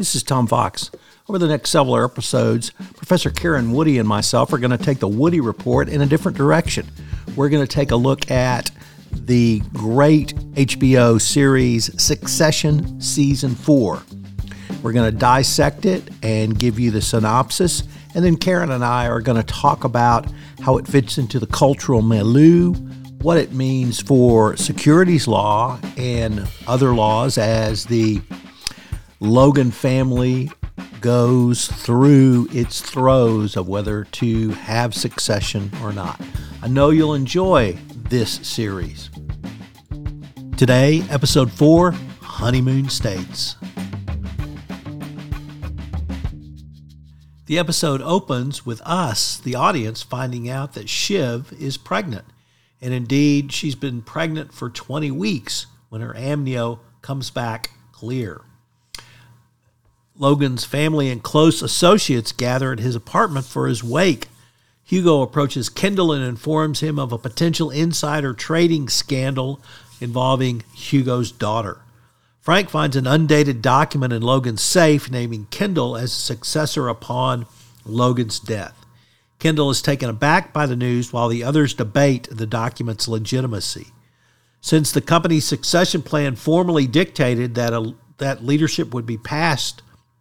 This is Tom Fox. Over the next several episodes, Professor Karen Woody and myself are going to take the Woody Report in a different direction. We're going to take a look at the great HBO series Succession Season 4. We're going to dissect it and give you the synopsis, and then Karen and I are going to talk about how it fits into the cultural milieu, what it means for securities law and other laws as the Logan family goes through its throes of whether to have succession or not. I know you'll enjoy this series. Today, episode 4 Honeymoon States. The episode opens with us, the audience, finding out that Shiv is pregnant. And indeed, she's been pregnant for 20 weeks when her amnio comes back clear. Logan's family and close associates gather at his apartment for his wake. Hugo approaches Kendall and informs him of a potential insider trading scandal involving Hugo's daughter. Frank finds an undated document in Logan's safe naming Kendall as successor upon Logan's death. Kendall is taken aback by the news while the others debate the document's legitimacy. Since the company's succession plan formally dictated that, a, that leadership would be passed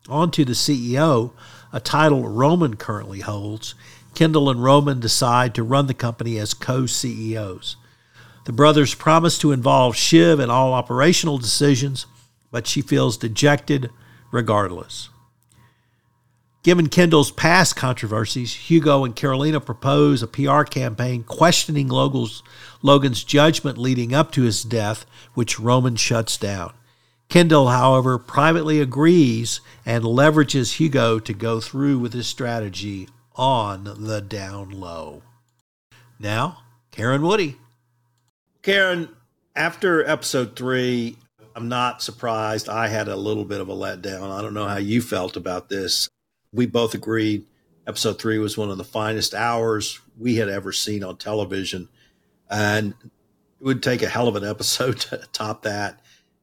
onto the CEO, a title Roman currently holds, Kendall and Roman decide to run the company as co CEOs. The brothers promise to involve Shiv in all operational decisions, but she feels dejected regardless. Given Kendall's past controversies, Hugo and Karolina propose a PR campaign questioning Logan's, Logan's judgment leading up to his death, which Roman shuts down. Kendall, however, privately agrees and leverages Hugo to go through with his strategy on the down low. Now, Karen Woody. Karen, after episode three, I'm not surprised. I had a little bit of a letdown. I don't know how you felt about this. We both agreed episode three was one of the finest hours we had ever seen on television. And it would take a hell of an episode to top that.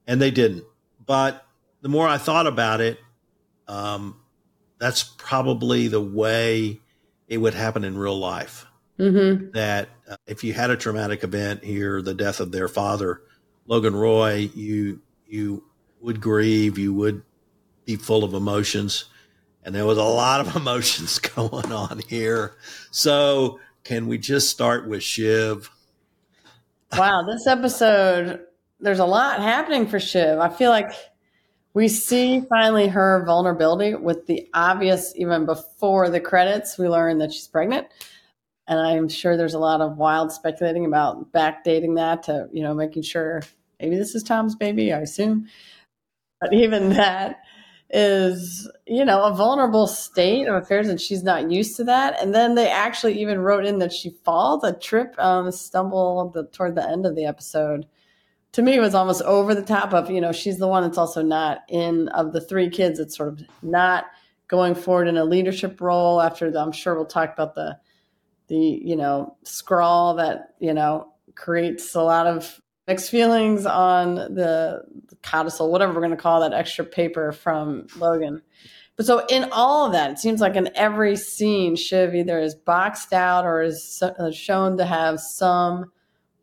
And they didn't. But the more I thought about it, um, that's probably the way it would happen in real life. Mm-hmm. That uh, if you had a traumatic event here, the death of their father, Logan Roy, you you would grieve, you would be full of emotions, and there was a lot of emotions going on here. So, can we just start with Shiv? Wow, this episode there's a lot happening for Shiv. I feel like we see finally her vulnerability with the obvious, even before the credits, we learn that she's pregnant. And I'm sure there's a lot of wild speculating about backdating that to, you know, making sure maybe this is Tom's baby, I assume. But even that is, you know, a vulnerable state of affairs and she's not used to that. And then they actually even wrote in that she falls, a trip, um, stumble the, toward the end of the episode to me was almost over the top of you know she's the one that's also not in of the three kids it's sort of not going forward in a leadership role after the, i'm sure we'll talk about the the you know scrawl that you know creates a lot of mixed feelings on the, the codicil whatever we're going to call that extra paper from logan. But so in all of that it seems like in every scene shiv either is boxed out or is uh, shown to have some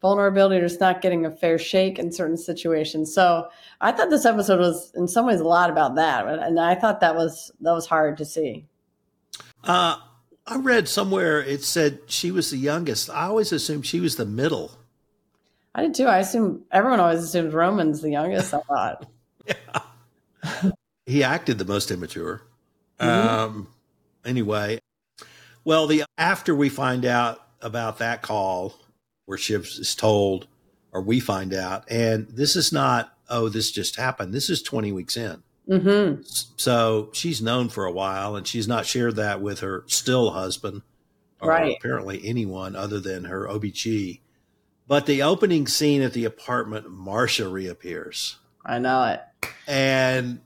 vulnerability or just not getting a fair shake in certain situations. So I thought this episode was in some ways a lot about that, and I thought that was that was hard to see. Uh, I read somewhere it said she was the youngest. I always assumed she was the middle. I did too. I assume everyone always assumes Roman's the youngest. I thought. yeah. He acted the most immature. Mm-hmm. Um, anyway, well, the after we find out about that call, where Shiv is told, or we find out, and this is not, oh, this just happened. This is 20 weeks in. Mm-hmm. So she's known for a while, and she's not shared that with her still husband, or right. apparently anyone other than her OBG. But the opening scene at the apartment, Marcia reappears. I know it. And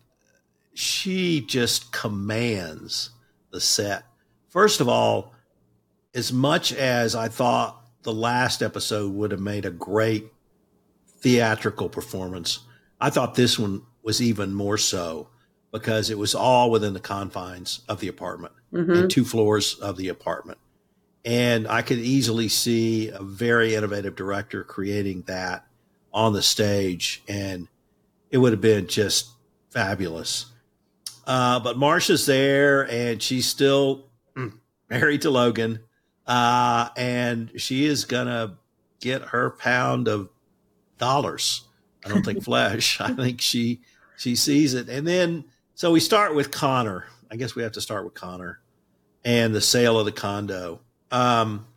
she just commands the set. First of all, as much as I thought the last episode would have made a great theatrical performance. I thought this one was even more so. because it was all within the confines of the apartment mm-hmm. and two floors of the apartment. And I could easily see a very innovative director creating that on the stage, and it would have been just fabulous. Uh, but Marcia's there, and she's still married to Logan, uh, and she is gonna get her pound of dollars. I don't think flesh. I think she she sees it, and then so we start with Connor. I guess we have to start with Connor and the sale of the condo. Um,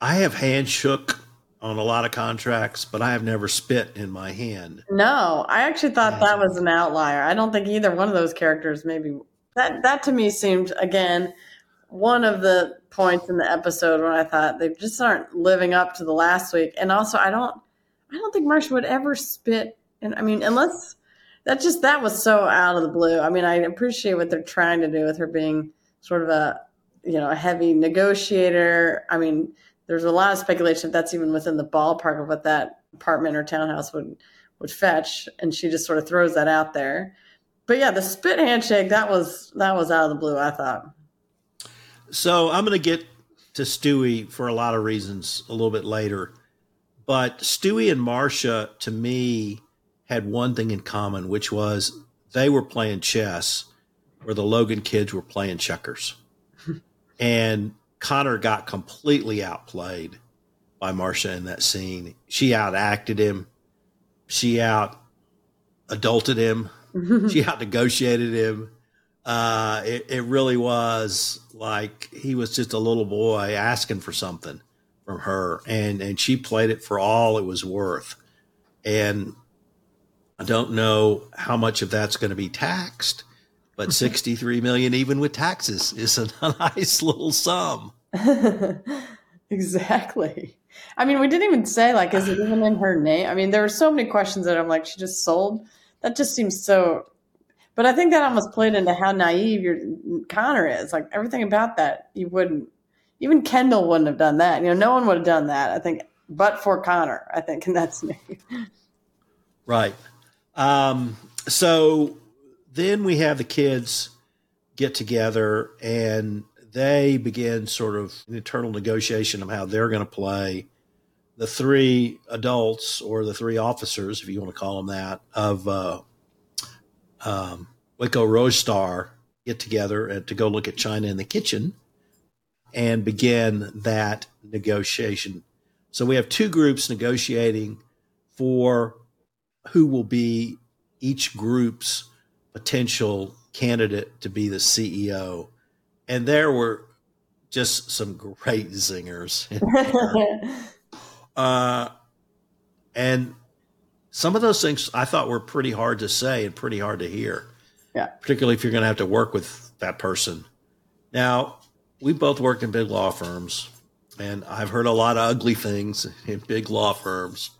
I have hand shook on a lot of contracts, but I have never spit in my hand. No, I actually thought that was an outlier. I don't think either one of those characters maybe that that to me seemed again one of the points in the episode when I thought they just aren't living up to the last week. And also I don't I don't think Marcia would ever spit and I mean unless that just that was so out of the blue. I mean, I appreciate what they're trying to do with her being sort of a you know a heavy negotiator. I mean, there's a lot of speculation if that's even within the ballpark of what that apartment or townhouse would would fetch, and she just sort of throws that out there. But yeah, the spit handshake that was that was out of the blue. I thought. So I'm going to get to Stewie for a lot of reasons a little bit later, but Stewie and Marcia to me had one thing in common, which was they were playing chess where the Logan kids were playing checkers. and Connor got completely outplayed by Marcia in that scene. She outacted him. She out adulted him. she out negotiated him. Uh, it, it really was like he was just a little boy asking for something from her, and and she played it for all it was worth. And I don't know how much of that's going to be taxed, but 63 million even with taxes is a nice little sum. exactly. I mean, we didn't even say like is it even in her name? I mean, there were so many questions that I'm like she just sold. That just seems so but I think that almost played into how naive your Connor is. Like everything about that, you wouldn't even Kendall wouldn't have done that. You know, no one would have done that. I think, but for Connor, I think, and that's me. Right. Um, so then we have the kids get together and they begin sort of an internal negotiation of how they're going to play. The three adults or the three officers, if you want to call them that, of uh, um, Waco Rose Star get together and to go look at China in the kitchen and begin that negotiation. So we have two groups negotiating for who will be each group's potential candidate to be the CEO. And there were just some great zingers. uh, and some of those things I thought were pretty hard to say and pretty hard to hear. Yeah. Particularly if you're going to have to work with that person. Now, we both worked in big law firms, and I've heard a lot of ugly things in big law firms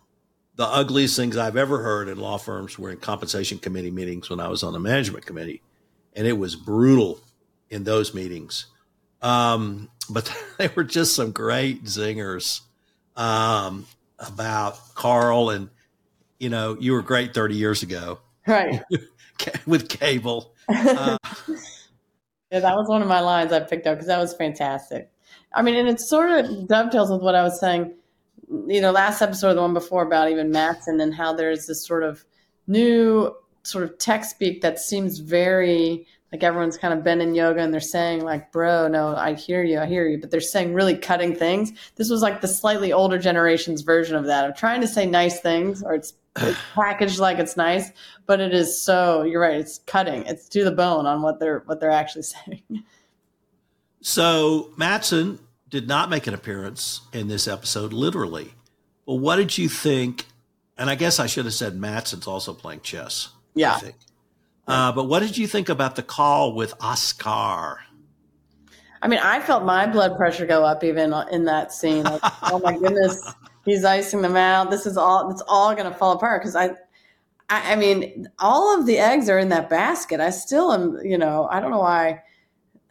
the ugliest things I've ever heard in law firms were in compensation committee meetings when I was on the management committee, and it was brutal in those meetings. Um, but they were just some great zingers um, about Carl, and you know, you were great thirty years ago, right? with cable. Uh, yeah, that was one of my lines I picked up because that was fantastic. I mean, and it sort of dovetails with what I was saying you know, last episode, or the one before about even Matsson and how there's this sort of new sort of tech speak that seems very like everyone's kind of been in yoga and they're saying like, bro, no, I hear you, I hear you, but they're saying really cutting things. This was like the slightly older generation's version of that of trying to say nice things or it's, it's packaged like it's nice, but it is so, you're right. It's cutting. It's to the bone on what they're, what they're actually saying. So Matsson did not make an appearance in this episode, literally. Well, what did you think? And I guess I should have said Matsson's also playing chess. Yeah. I think. Uh, but what did you think about the call with Oscar? I mean, I felt my blood pressure go up even in that scene. Like, oh my goodness, he's icing them out. This is all. It's all going to fall apart because I, I, I mean, all of the eggs are in that basket. I still am. You know, I don't know why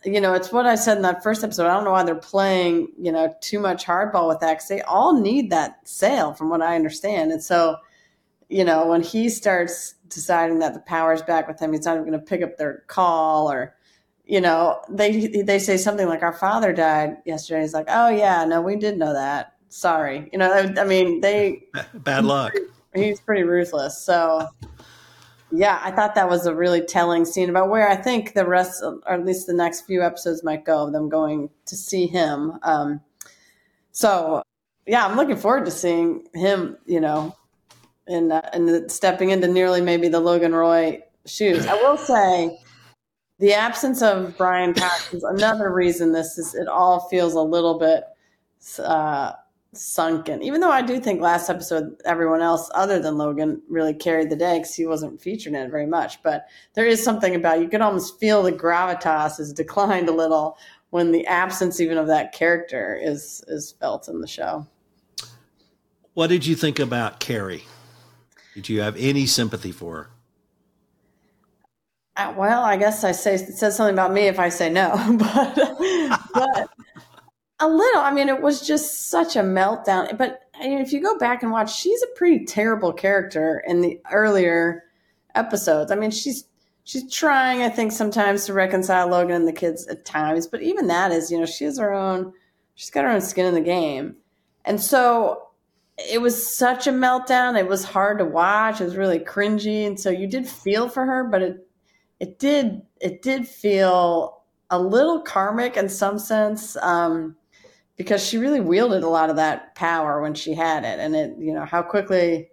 you know, it's what I said in that first episode. I don't know why they're playing, you know, too much hardball with that because they all need that sale, from what I understand. And so, you know, when he starts deciding that the power's back with him, he's not even going to pick up their call or, you know, they they say something like, "Our father died yesterday." He's like, "Oh yeah, no, we did know that. Sorry." You know, I, I mean, they bad luck. He's pretty ruthless. So, yeah, I thought that was a really telling scene about where I think the rest, or at least the next few episodes, might go of them going to see him. Um, so, yeah, I'm looking forward to seeing him. You know, and uh, and stepping into nearly maybe the Logan Roy shoes. I will say the absence of Brian Cox is another reason this is it all feels a little bit uh, sunken. Even though I do think last episode everyone else other than Logan really carried the day because he wasn't featured in it very much. But there is something about you can almost feel the gravitas has declined a little when the absence even of that character is is felt in the show. What did you think about Kerry? Did you have any sympathy for her? Uh, well, I guess I say it says something about me if I say no, but but a little. I mean, it was just such a meltdown. But I mean, if you go back and watch, she's a pretty terrible character in the earlier episodes. I mean, she's she's trying, I think, sometimes to reconcile Logan and the kids at times, but even that is, you know, she has her own. She's got her own skin in the game, and so it was such a meltdown. It was hard to watch. It was really cringy, and so you did feel for her, but it it did it did feel a little karmic in some sense um, because she really wielded a lot of that power when she had it, and it you know how quickly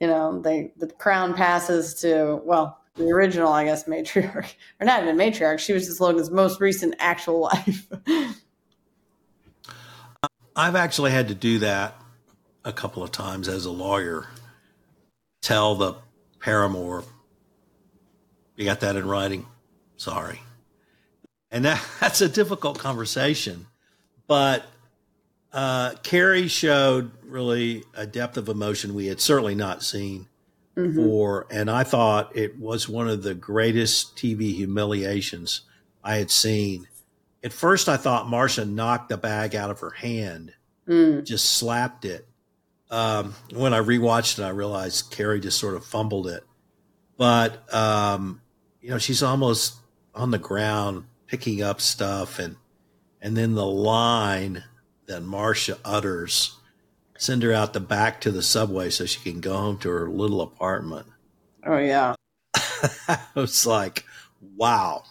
you know they the crown passes to well the original I guess matriarch or not even matriarch. She was just Logan's most recent actual life. I've actually had to do that a couple of times as a lawyer. Tell the paramour, you got that in writing? Sorry. And that, that's a difficult conversation. But uh, Kerry showed really a depth of emotion we had certainly not seen mm-hmm. before. And I thought it was one of the greatest TV humiliations I had seen. At first, I thought Marcia knocked the bag out of her hand, mm. just slapped it. Um, when I rewatched it, I realized Kerry just sort of fumbled it. But um, you know, she's almost on the ground picking up stuff, and and then the line that Marcia utters, send her out the back to the subway so she can go home to her little apartment. Oh yeah, it's like, wow,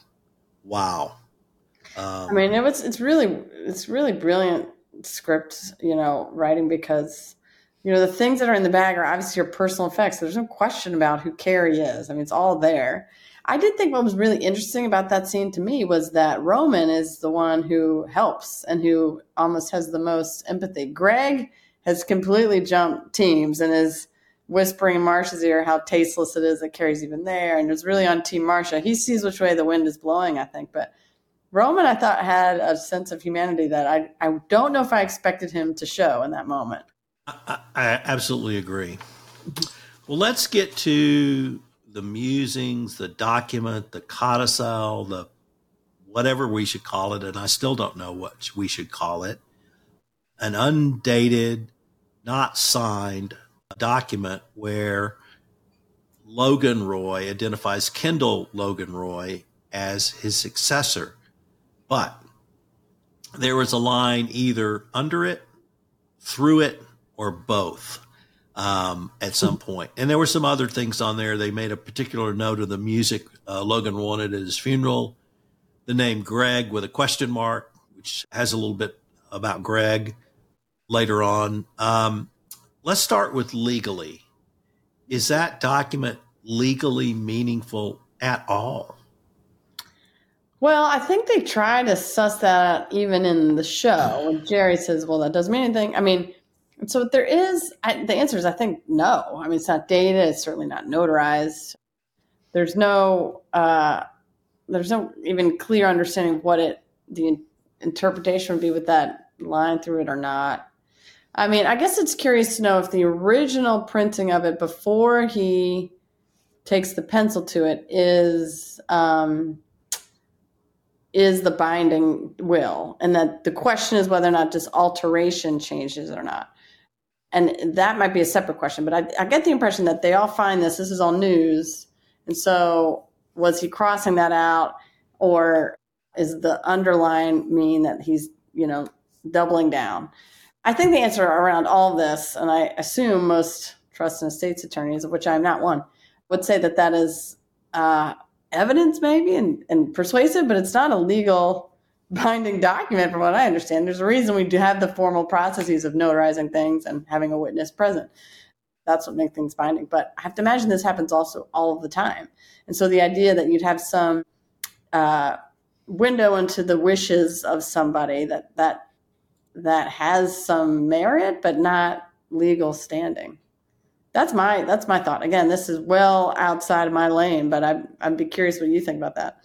wow. Um, I mean, it was it's really it's really brilliant script, you know, writing because you know, the things that are in the bag are obviously your personal effects. There's no question about who Kerry is. I mean, it's all there. I did think what was really interesting about that scene to me was that Roman is the one who helps and who almost has the most empathy. Greg has completely jumped teams and is whispering in Marcia's ear how tasteless it is that Kerry's even there and is really on Team Marcia. He sees which way the wind is blowing, I think. But Roman, I thought, had a sense of humanity that I, I don't know if I expected him to show in that moment. I, I absolutely agree. Well, let's get to the musings, the document, the codicil, the whatever we should call it, and I still don't know what we should call it. An undated, not signed document where Logan Roy identifies Kendall Logan Roy as his successor. But there was a line either under it, through it, or both um, at some point. And there were some other things on there. They made a particular note of the music uh, Logan wanted at his funeral, the name Greg with a question mark, which has a little bit about Greg later on. Um, let's start with legally. Is that document legally meaningful at all? Well, I think they try to suss that out even in the show. When Gerri says, "Well, that doesn't mean anything." I mean, so there is I, the answer is I think no. I mean, it's not data. It's certainly not notarized. There's no uh, there's no even clear understanding what it the interpretation would be with that line through it or not. I mean, I guess it's curious to know if the original printing of it before he takes the pencil to it is um, is the binding will, and that the question is whether or not just alteration changes or not. And that might be a separate question, but I, I get the impression that they all find this. This is all news. And so was he crossing that out or is the underline mean that he's, you know, doubling down? I think the answer around all this, and I assume most trust and estates attorneys, of which I'm not one, would say that that is uh, evidence maybe and, and persuasive, but it's not a legal binding document from what I understand. There's a reason we do have the formal processes of notarizing things and having a witness present. That's what makes things binding. But I have to imagine this happens also all of the time. And so the idea that you'd have some uh, window into the wishes of somebody that that that has some merit but not legal standing. That's my that's my thought. Again, this is well outside of my lane, but I'd, I'd be curious what you think about that.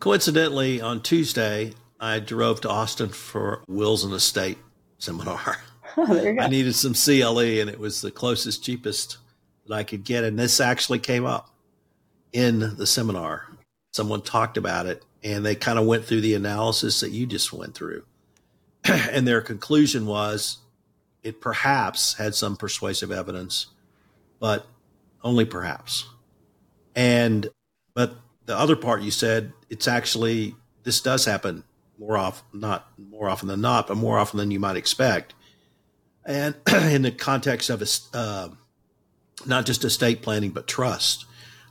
Coincidentally, on Tuesday, I drove to Austin for Wills and Estate seminar. Oh, I needed some CLE, and it was the closest, cheapest that I could get. And this actually came up in the seminar. Someone talked about it, and they kind of went through the analysis that you just went through. and their conclusion was it perhaps had some persuasive evidence, but only perhaps. And, but the other part you said, it's actually, this does happen more often, not more often than not, but more often than you might expect. And in the context of a, uh, not just estate planning, but trust,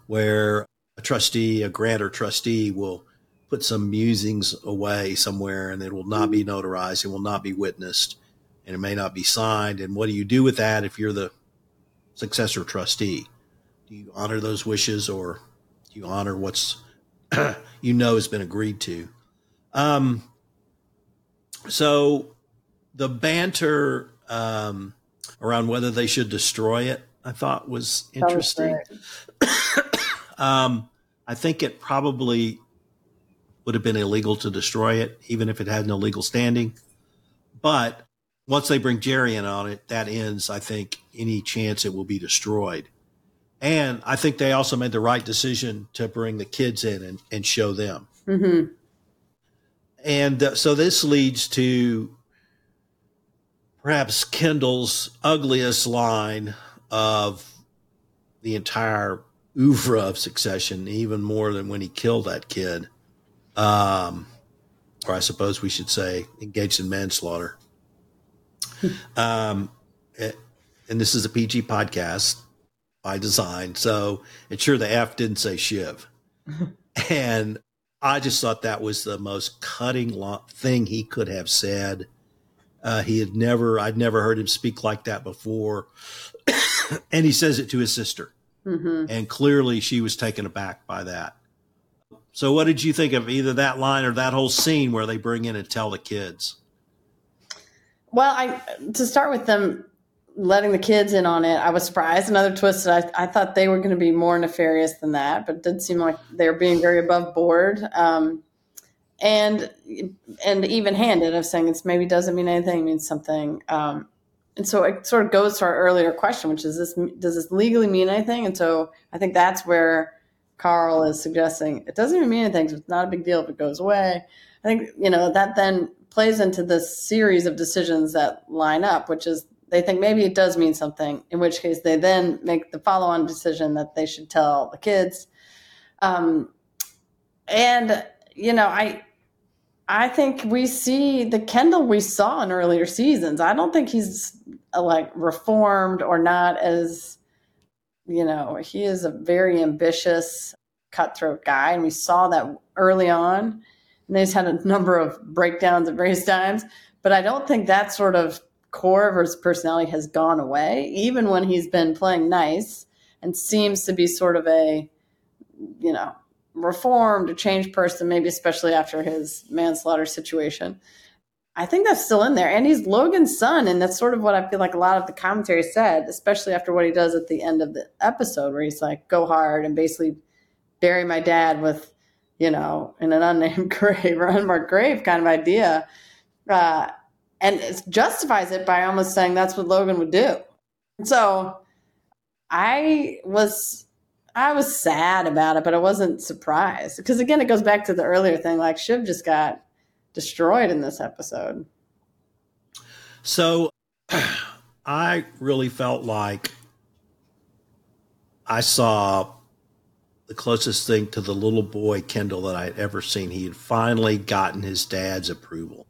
where a trustee, a grantor trustee will put some musings away somewhere and it will not be notarized, it will not be witnessed, and it may not be signed. And what do you do with that if you're the successor trustee? Do you honor those wishes or you honor what's you know has been agreed to. Um, so the banter um, around whether they should destroy it, I thought was interesting. um, I think it probably would have been illegal to destroy it, even if it had no legal standing. But once they bring Gerri in on it, that ends, I think, any chance it will be destroyed. And I think they also made the right decision to bring the kids in and, and show them. Mm-hmm. And uh, so this leads to perhaps Kendall's ugliest line of the entire oeuvre of succession, even more than when he killed that kid. Um, or I suppose we should say engaged in manslaughter. um, it, and this is a PG podcast by design. So it's sure the F didn't say Shiv. and I just thought that was the most cutting thing he could have said. Uh, he had never, I'd never heard him speak like that before. and he says it to his sister. Mm-hmm. And clearly she was taken aback by that. So, what did you think of either that line or that whole scene where they bring in and tell the kids? Well, I to start with them letting the kids in on it, I was surprised. Another twist. I, I thought they were going to be more nefarious than that, but it did seem like they were being very above board. Um, and and even handed of saying it's maybe doesn't mean anything, means something. Um, and so it sort of goes to our earlier question, which is this does this legally mean anything? And so I think that's where Carl is suggesting it doesn't even mean anything. So it's not a big deal if it goes away. I think you know that then plays into this series of decisions that line up, which is they think maybe it does mean something, in which case they then make the follow on decision that they should tell the kids. Um, and, you know, I, I think we see the Kendall we saw in earlier seasons. I don't think he's uh, like reformed or not as, you know, he is a very ambitious, cutthroat guy. And we saw that early on. And he's had a number of breakdowns at various times. But I don't think that sort of core of his personality has gone away, even when he's been playing nice and seems to be sort of a, you know, reformed or changed person, maybe especially after his manslaughter situation. I think that's still in there. And he's Logan's son. And that's sort of what I feel like a lot of the commentary said, especially after what he does at the end of the episode, where he's like, go hard and basically bury my dad with, you know, in an unnamed grave or unmarked grave kind of idea. Uh, and it justifies it by almost saying that's what Logan would do. So I was I was sad about it, but I wasn't surprised because again, it goes back to the earlier thing. Like Shiv just got destroyed in this episode. So I really felt like I saw the closest thing to the little boy Kendall that I had ever seen. He had finally gotten his dad's approval.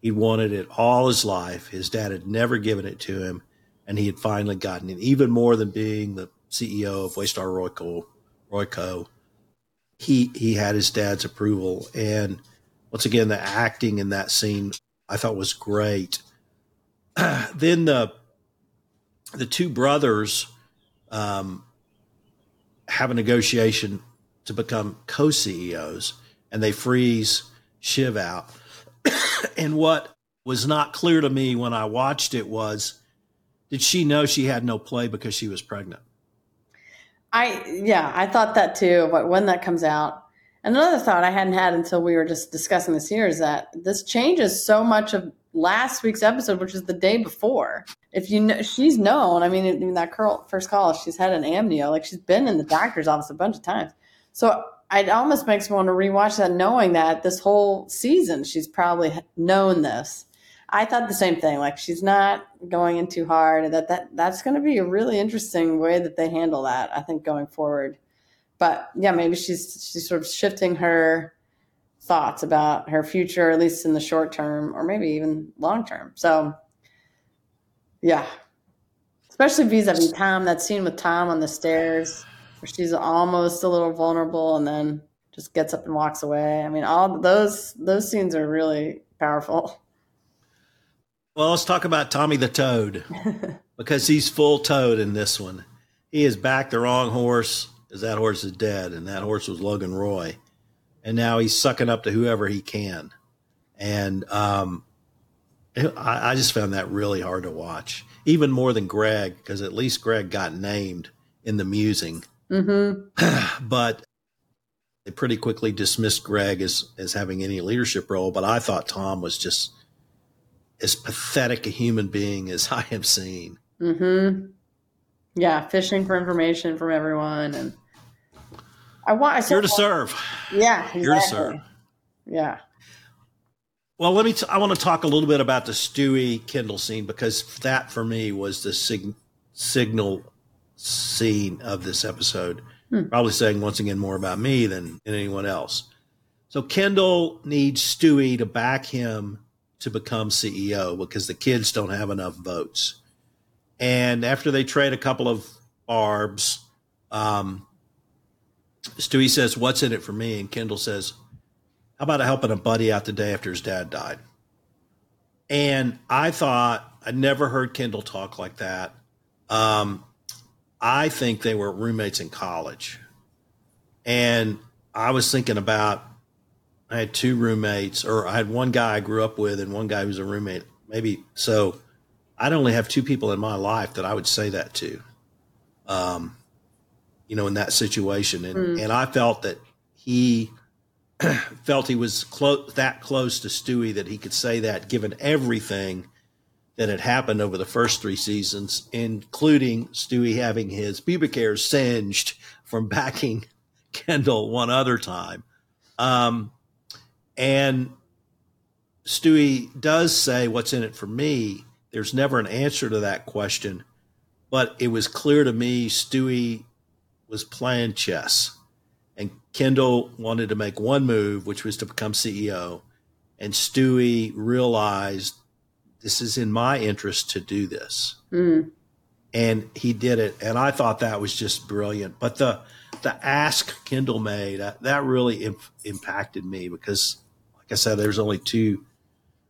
He wanted it all his life. His dad had never given it to him, and he had finally gotten it. Even more than being the CEO of Waystar Royco, Royco, he he had his dad's approval. And once again, the acting in that scene I thought was great. then the the two brothers um, have a negotiation to become co CEOs, and they freeze Shiv out. and what was not clear to me when I watched it was did she know she had no play because she was pregnant? I, yeah, I thought that too, but when that comes out. Another thought I hadn't had until we were just discussing this here is that this changes so much of last week's episode, which is the day before. If you know, she's known. I mean, in that curl, first call, she's had an amnio. Like she's been in the doctor's office a bunch of times. So it almost makes me want to rewatch that, knowing that this whole season she's probably known this. I thought the same thing. Like she's not going in too hard. That that that's going to be a really interesting way that they handle that. I think going forward. But yeah, maybe she's she's sort of shifting her thoughts about her future, at least in the short term, or maybe even long term. So yeah, especially vis-a-vis Tom. That scene with Tom on the stairs where she's almost a little vulnerable and then just gets up and walks away. I mean, all those those scenes are really powerful. Well, let's talk about Tommy the Toad because he's full toad in this one. He has backed the wrong horse as that horse is dead, and that horse was Logan Roy, and now he's sucking up to whoever he can, and um, I, I just found that really hard to watch, even more than Greg because at least Greg got named in the musing, mm-hmm. but they pretty quickly dismissed Greg as as having any leadership role. But I thought Tom was just as pathetic a human being as I have seen. Mm-hmm. Yeah, fishing for information from everyone, and I want. I Here to serve. Yeah, exactly. Here to serve. Yeah. Well, let me. T- I want to talk a little bit about the Stewie Kendall scene because that for me was the sig- signal scene of this episode. Hmm. Probably saying once again more about me than, than anyone else. So Kendall needs Stewie to back him to become CEO because the kids don't have enough votes. And after they trade a couple of barbs, um, Stewie says, What's in it for me? And Kendall says, How about helping a buddy out the day after his dad died? And I thought, I never heard Kendall talk like that. Um, I think they were roommates in college. And I was thinking about I had two roommates, or I had one guy I grew up with and one guy who was a roommate. Maybe so. I'd only have two people in my life that I would say that to. Um, you know, in that situation, and mm. and I felt that he felt he was close that close to Stewie that he could say that, given everything that had happened over the first three seasons, including Stewie having his pubic hairs singed from backing Kendall one other time. Um, and Stewie does say, What's in it for me? There's never an answer to that question. But it was clear to me Stewie was playing chess. And Kendall wanted to make one move, which was to become CEO. And Stewie realized this is in my interest to do this. Mm. And he did it. And I thought that was just brilliant. But the the ask Kendall made that, that really imp- impacted me because like I said, there's only two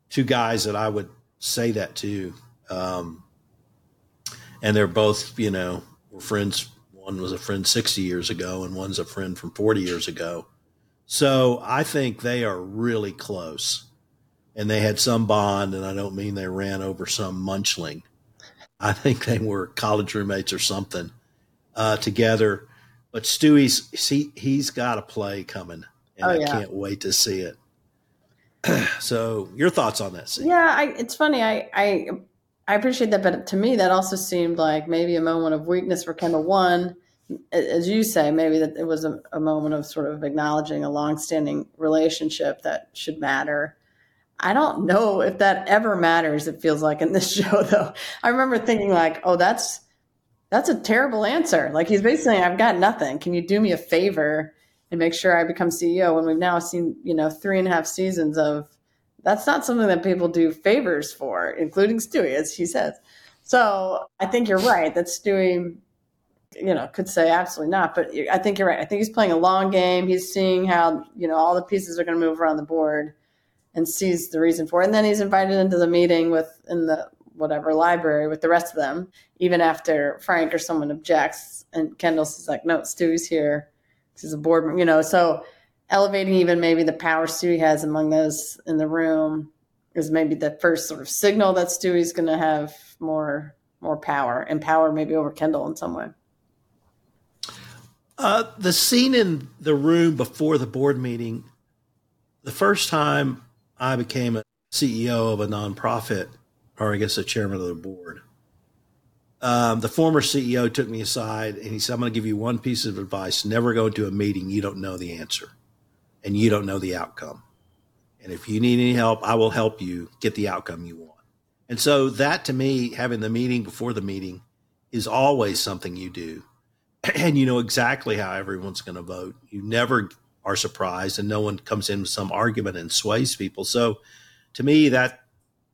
two guys that I would say that to, um, and they're both you know were friends. One was a friend 60 years ago, and one's a friend from 40 years ago. So I think they are really close, and they had some bond. And I don't mean they ran over some munchling. I think they were college roommates or something uh, together. But Stewie's he he's got a play coming, and oh, yeah. I can't wait to see it. so your thoughts on this? Yeah, I, it's funny. I, I I appreciate that, but to me, that also seemed like maybe a moment of weakness for Kendall. One, as you say, maybe that it was a, a moment of sort of acknowledging a longstanding relationship that should matter. I don't know if that ever matters. It feels like in this show, though. I remember thinking like, "Oh, that's that's a terrible answer." Like he's basically, "I've got nothing. Can you do me a favor and make sure I become CEO?" When we've now seen, you know, three and a half seasons of that's not something that people do favors for, including Stewie, as he says. So I think you're right that Stewie, you know, could say absolutely not. But I think you're right. I think he's playing a long game. He's seeing how you know all the pieces are going to move around the board and sees the reason for it. And then he's invited into the meeting with in the whatever library with the rest of them, even after Frank or someone objects. And Kendall says like, no, Stewie's here. He's a board, member, you know. So elevating even maybe the power Stewie has among those in the room is maybe the first sort of signal that Stewie's going to have more more power and power maybe over Kendall in some way. Uh, the scene in the room before the board meeting, the first time I became a CEO of a nonprofit, or I guess a chairman of the board. Um, the former CEO took me aside and he said, I'm going to give you one piece of advice. Never go into a meeting you don't know the answer and you don't know the outcome. And if you need any help, I will help you get the outcome you want. And so, that to me, having the meeting before the meeting is always something you do. And you know exactly how everyone's going to vote. You never are surprised and no one comes in with some argument and sways people. So to me, that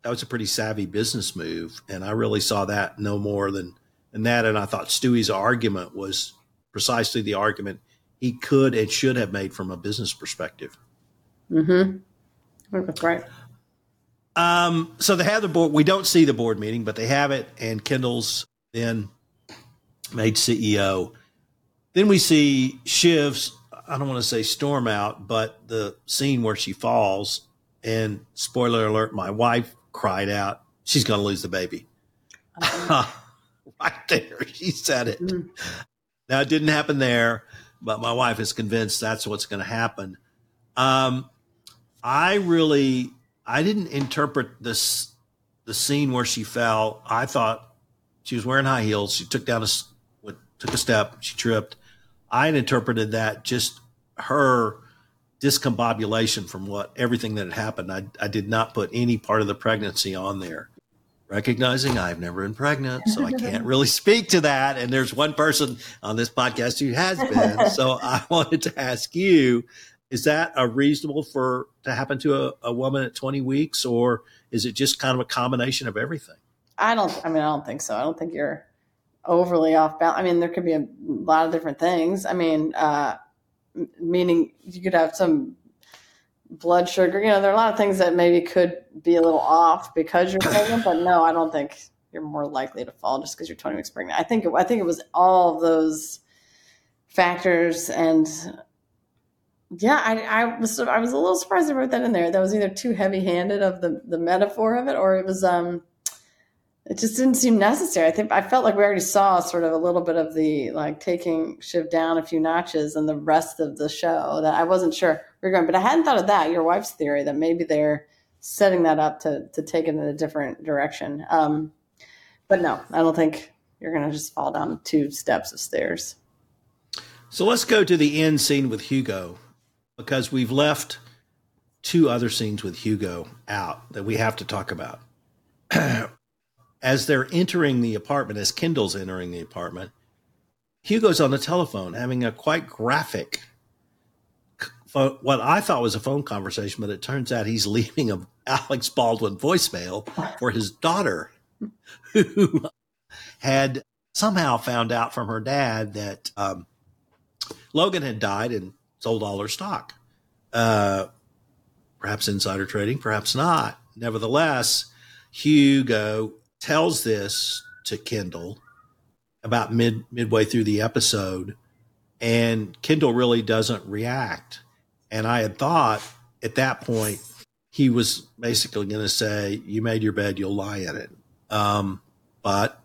that was a pretty savvy business move. And I really saw that no more than, than that. And I thought Stewie's argument was precisely the argument he could and should have made from a business perspective. Mm-hmm. That's right. Um, so they have the board. We don't see the board meeting, but they have it. And Kendall's then made CEO. Then we see Shiv's I don't want to say storm out, but the scene where she falls and spoiler alert, my wife cried out, she's going to lose the baby. right there. She said it. Mm. Now it didn't happen there, but my wife is convinced that's what's going to happen. Um, I really, I didn't interpret this, the scene where she fell. I thought she was wearing high heels. She took down a, took a step. She tripped. I had interpreted that just her discombobulation from what everything that had happened. I, I did not put any part of the pregnancy on there. Recognizing I've never been pregnant, so I can't really speak to that. And there's one person on this podcast who has been. So I wanted to ask you, is that a reasonable for to happen to a, a woman at 20 weeks, or is it just kind of a combination of everything? I don't, I mean, I don't think so. I don't think you're overly off balance. I mean, there could be a lot of different things. I mean, uh, meaning you could have some blood sugar. You know, there are a lot of things that maybe could be a little off because you're pregnant, but no, I don't think you're more likely to fall just because you're 20 weeks pregnant. I think it, I think it was all of those factors and yeah, I, I was I was a little surprised I wrote that in there. That was either too heavy handed of the the metaphor of it, or it was um it just didn't seem necessary. I think I felt like we already saw sort of a little bit of the like taking Shiv down a few notches and the rest of the show that I wasn't sure we are going. But I hadn't thought of that, your wife's theory, that maybe they're setting that up to to take it in a different direction. Um, but no, I don't think you're going to just fall down two steps of stairs. So let's go to the end scene with Hugo because we've left two other scenes with Hugo out that we have to talk about. as they're entering the apartment, as Kendall's entering the apartment, Hugo's on the telephone having a quite graphic, what I thought was a phone conversation, but it turns out he's leaving a Alex Baldwin voicemail for his daughter, who had somehow found out from her dad that um, Logan had died and sold all her stock. Uh, perhaps insider trading, perhaps not. Nevertheless, Hugo tells this to Kendall about mid midway through the episode, and Kendall really doesn't react. And I had thought at that point he was basically going to say, "You made your bed, you'll lie in it." Um, but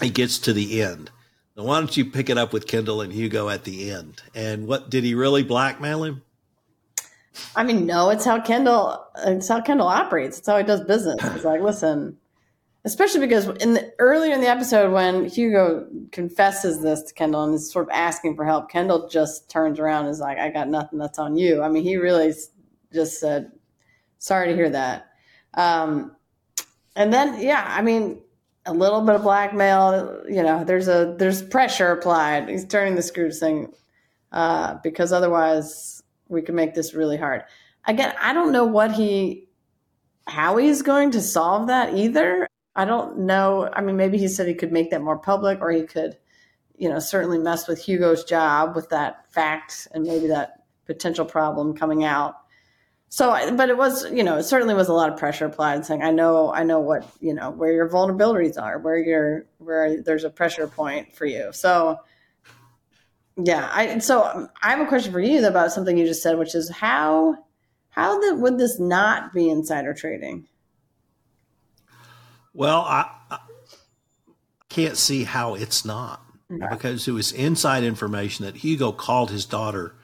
he gets to the end. Now, why don't you pick it up with Kendall and Hugo at the end? And what did he really blackmail him? I mean, no, it's how Kendall it's how Kendall operates. It's how he does business. It's like, listen, especially because in the earlier in the episode when Hugo confesses this to Kendall and is sort of asking for help, Kendall just turns around and is like, "I got nothing. That's on you." I mean, he really just said, sorry to hear that. Um, and then, yeah, I mean, a little bit of blackmail. You know, there's a there's pressure applied. He's turning the screws thing uh, because otherwise we could make this really hard. Again, I don't know what he how he's going to solve that either. I don't know. I mean, maybe he said he could make that more public, or he could, you know, certainly mess with Hugo's job with that fact and maybe that potential problem coming out. So, but it was, you know, it certainly was a lot of pressure applied, saying, "I know, I know what, you know, where your vulnerabilities are, where your, where there's a pressure point for you." So, yeah, I. So, um, I have a question for you about something you just said, which is how, how the, would this not be insider trading? Well, I, I can't see how it's not because it was inside information that Hugo called his daughter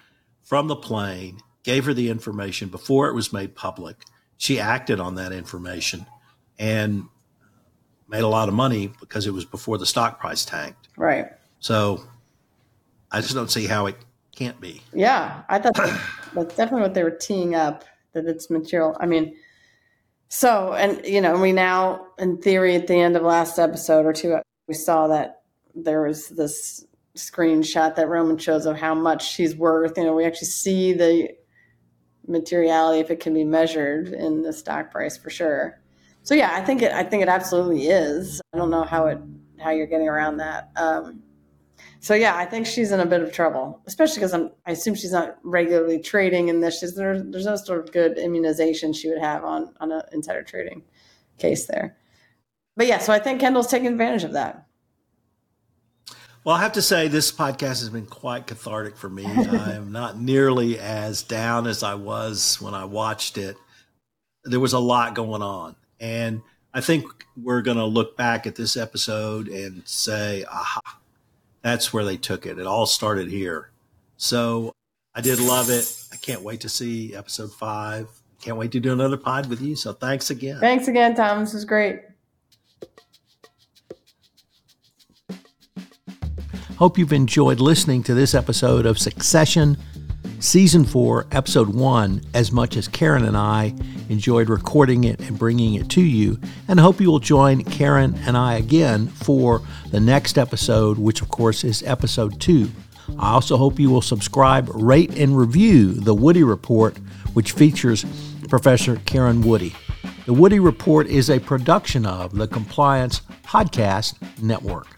from the plane, gave her the information before it was made public. She acted on that information and made a lot of money because it was before the stock price tanked. Right. So I just don't see how it can't be. Yeah, I thought that's definitely what they were teeing up that it's material. I mean, so, and you know, we now, in theory, at the end of last episode or two, we saw that there was this screenshot that Roman shows of how much she's worth. You know, we actually see the materiality if it can be measured in the stock price for sure. So yeah, I think it. I think it absolutely is. I don't know how it how you're getting around that. Um, so yeah, I think she's in a bit of trouble, especially because I'm. I assume she's not regularly trading in this. She's, there, there's no sort of good immunization she would have on on an insider trading case there. But yeah, so I think Kendall's taking advantage of that. Well, I have to say this podcast has been quite cathartic for me. I am not nearly as down as I was when I watched it. There was a lot going on, and I think we're going to look back at this episode and say, "Aha." That's where they took it. It all started here. So I did love it. I can't wait to see episode five. Can't wait to do another pod with you. So thanks again. Thanks again, Tom. This was great. Hope you've enjoyed listening to this episode of Succession Season 4, Episode 1, as much as Karen and I enjoyed recording it and bringing it to you. And hope you will join Karen and I again for the next episode, which of course is Episode 2. I also hope you will subscribe, rate, and review the Woody Report, which features Professor Karen Woody. The Woody Report is a production of the Compliance Podcast Network.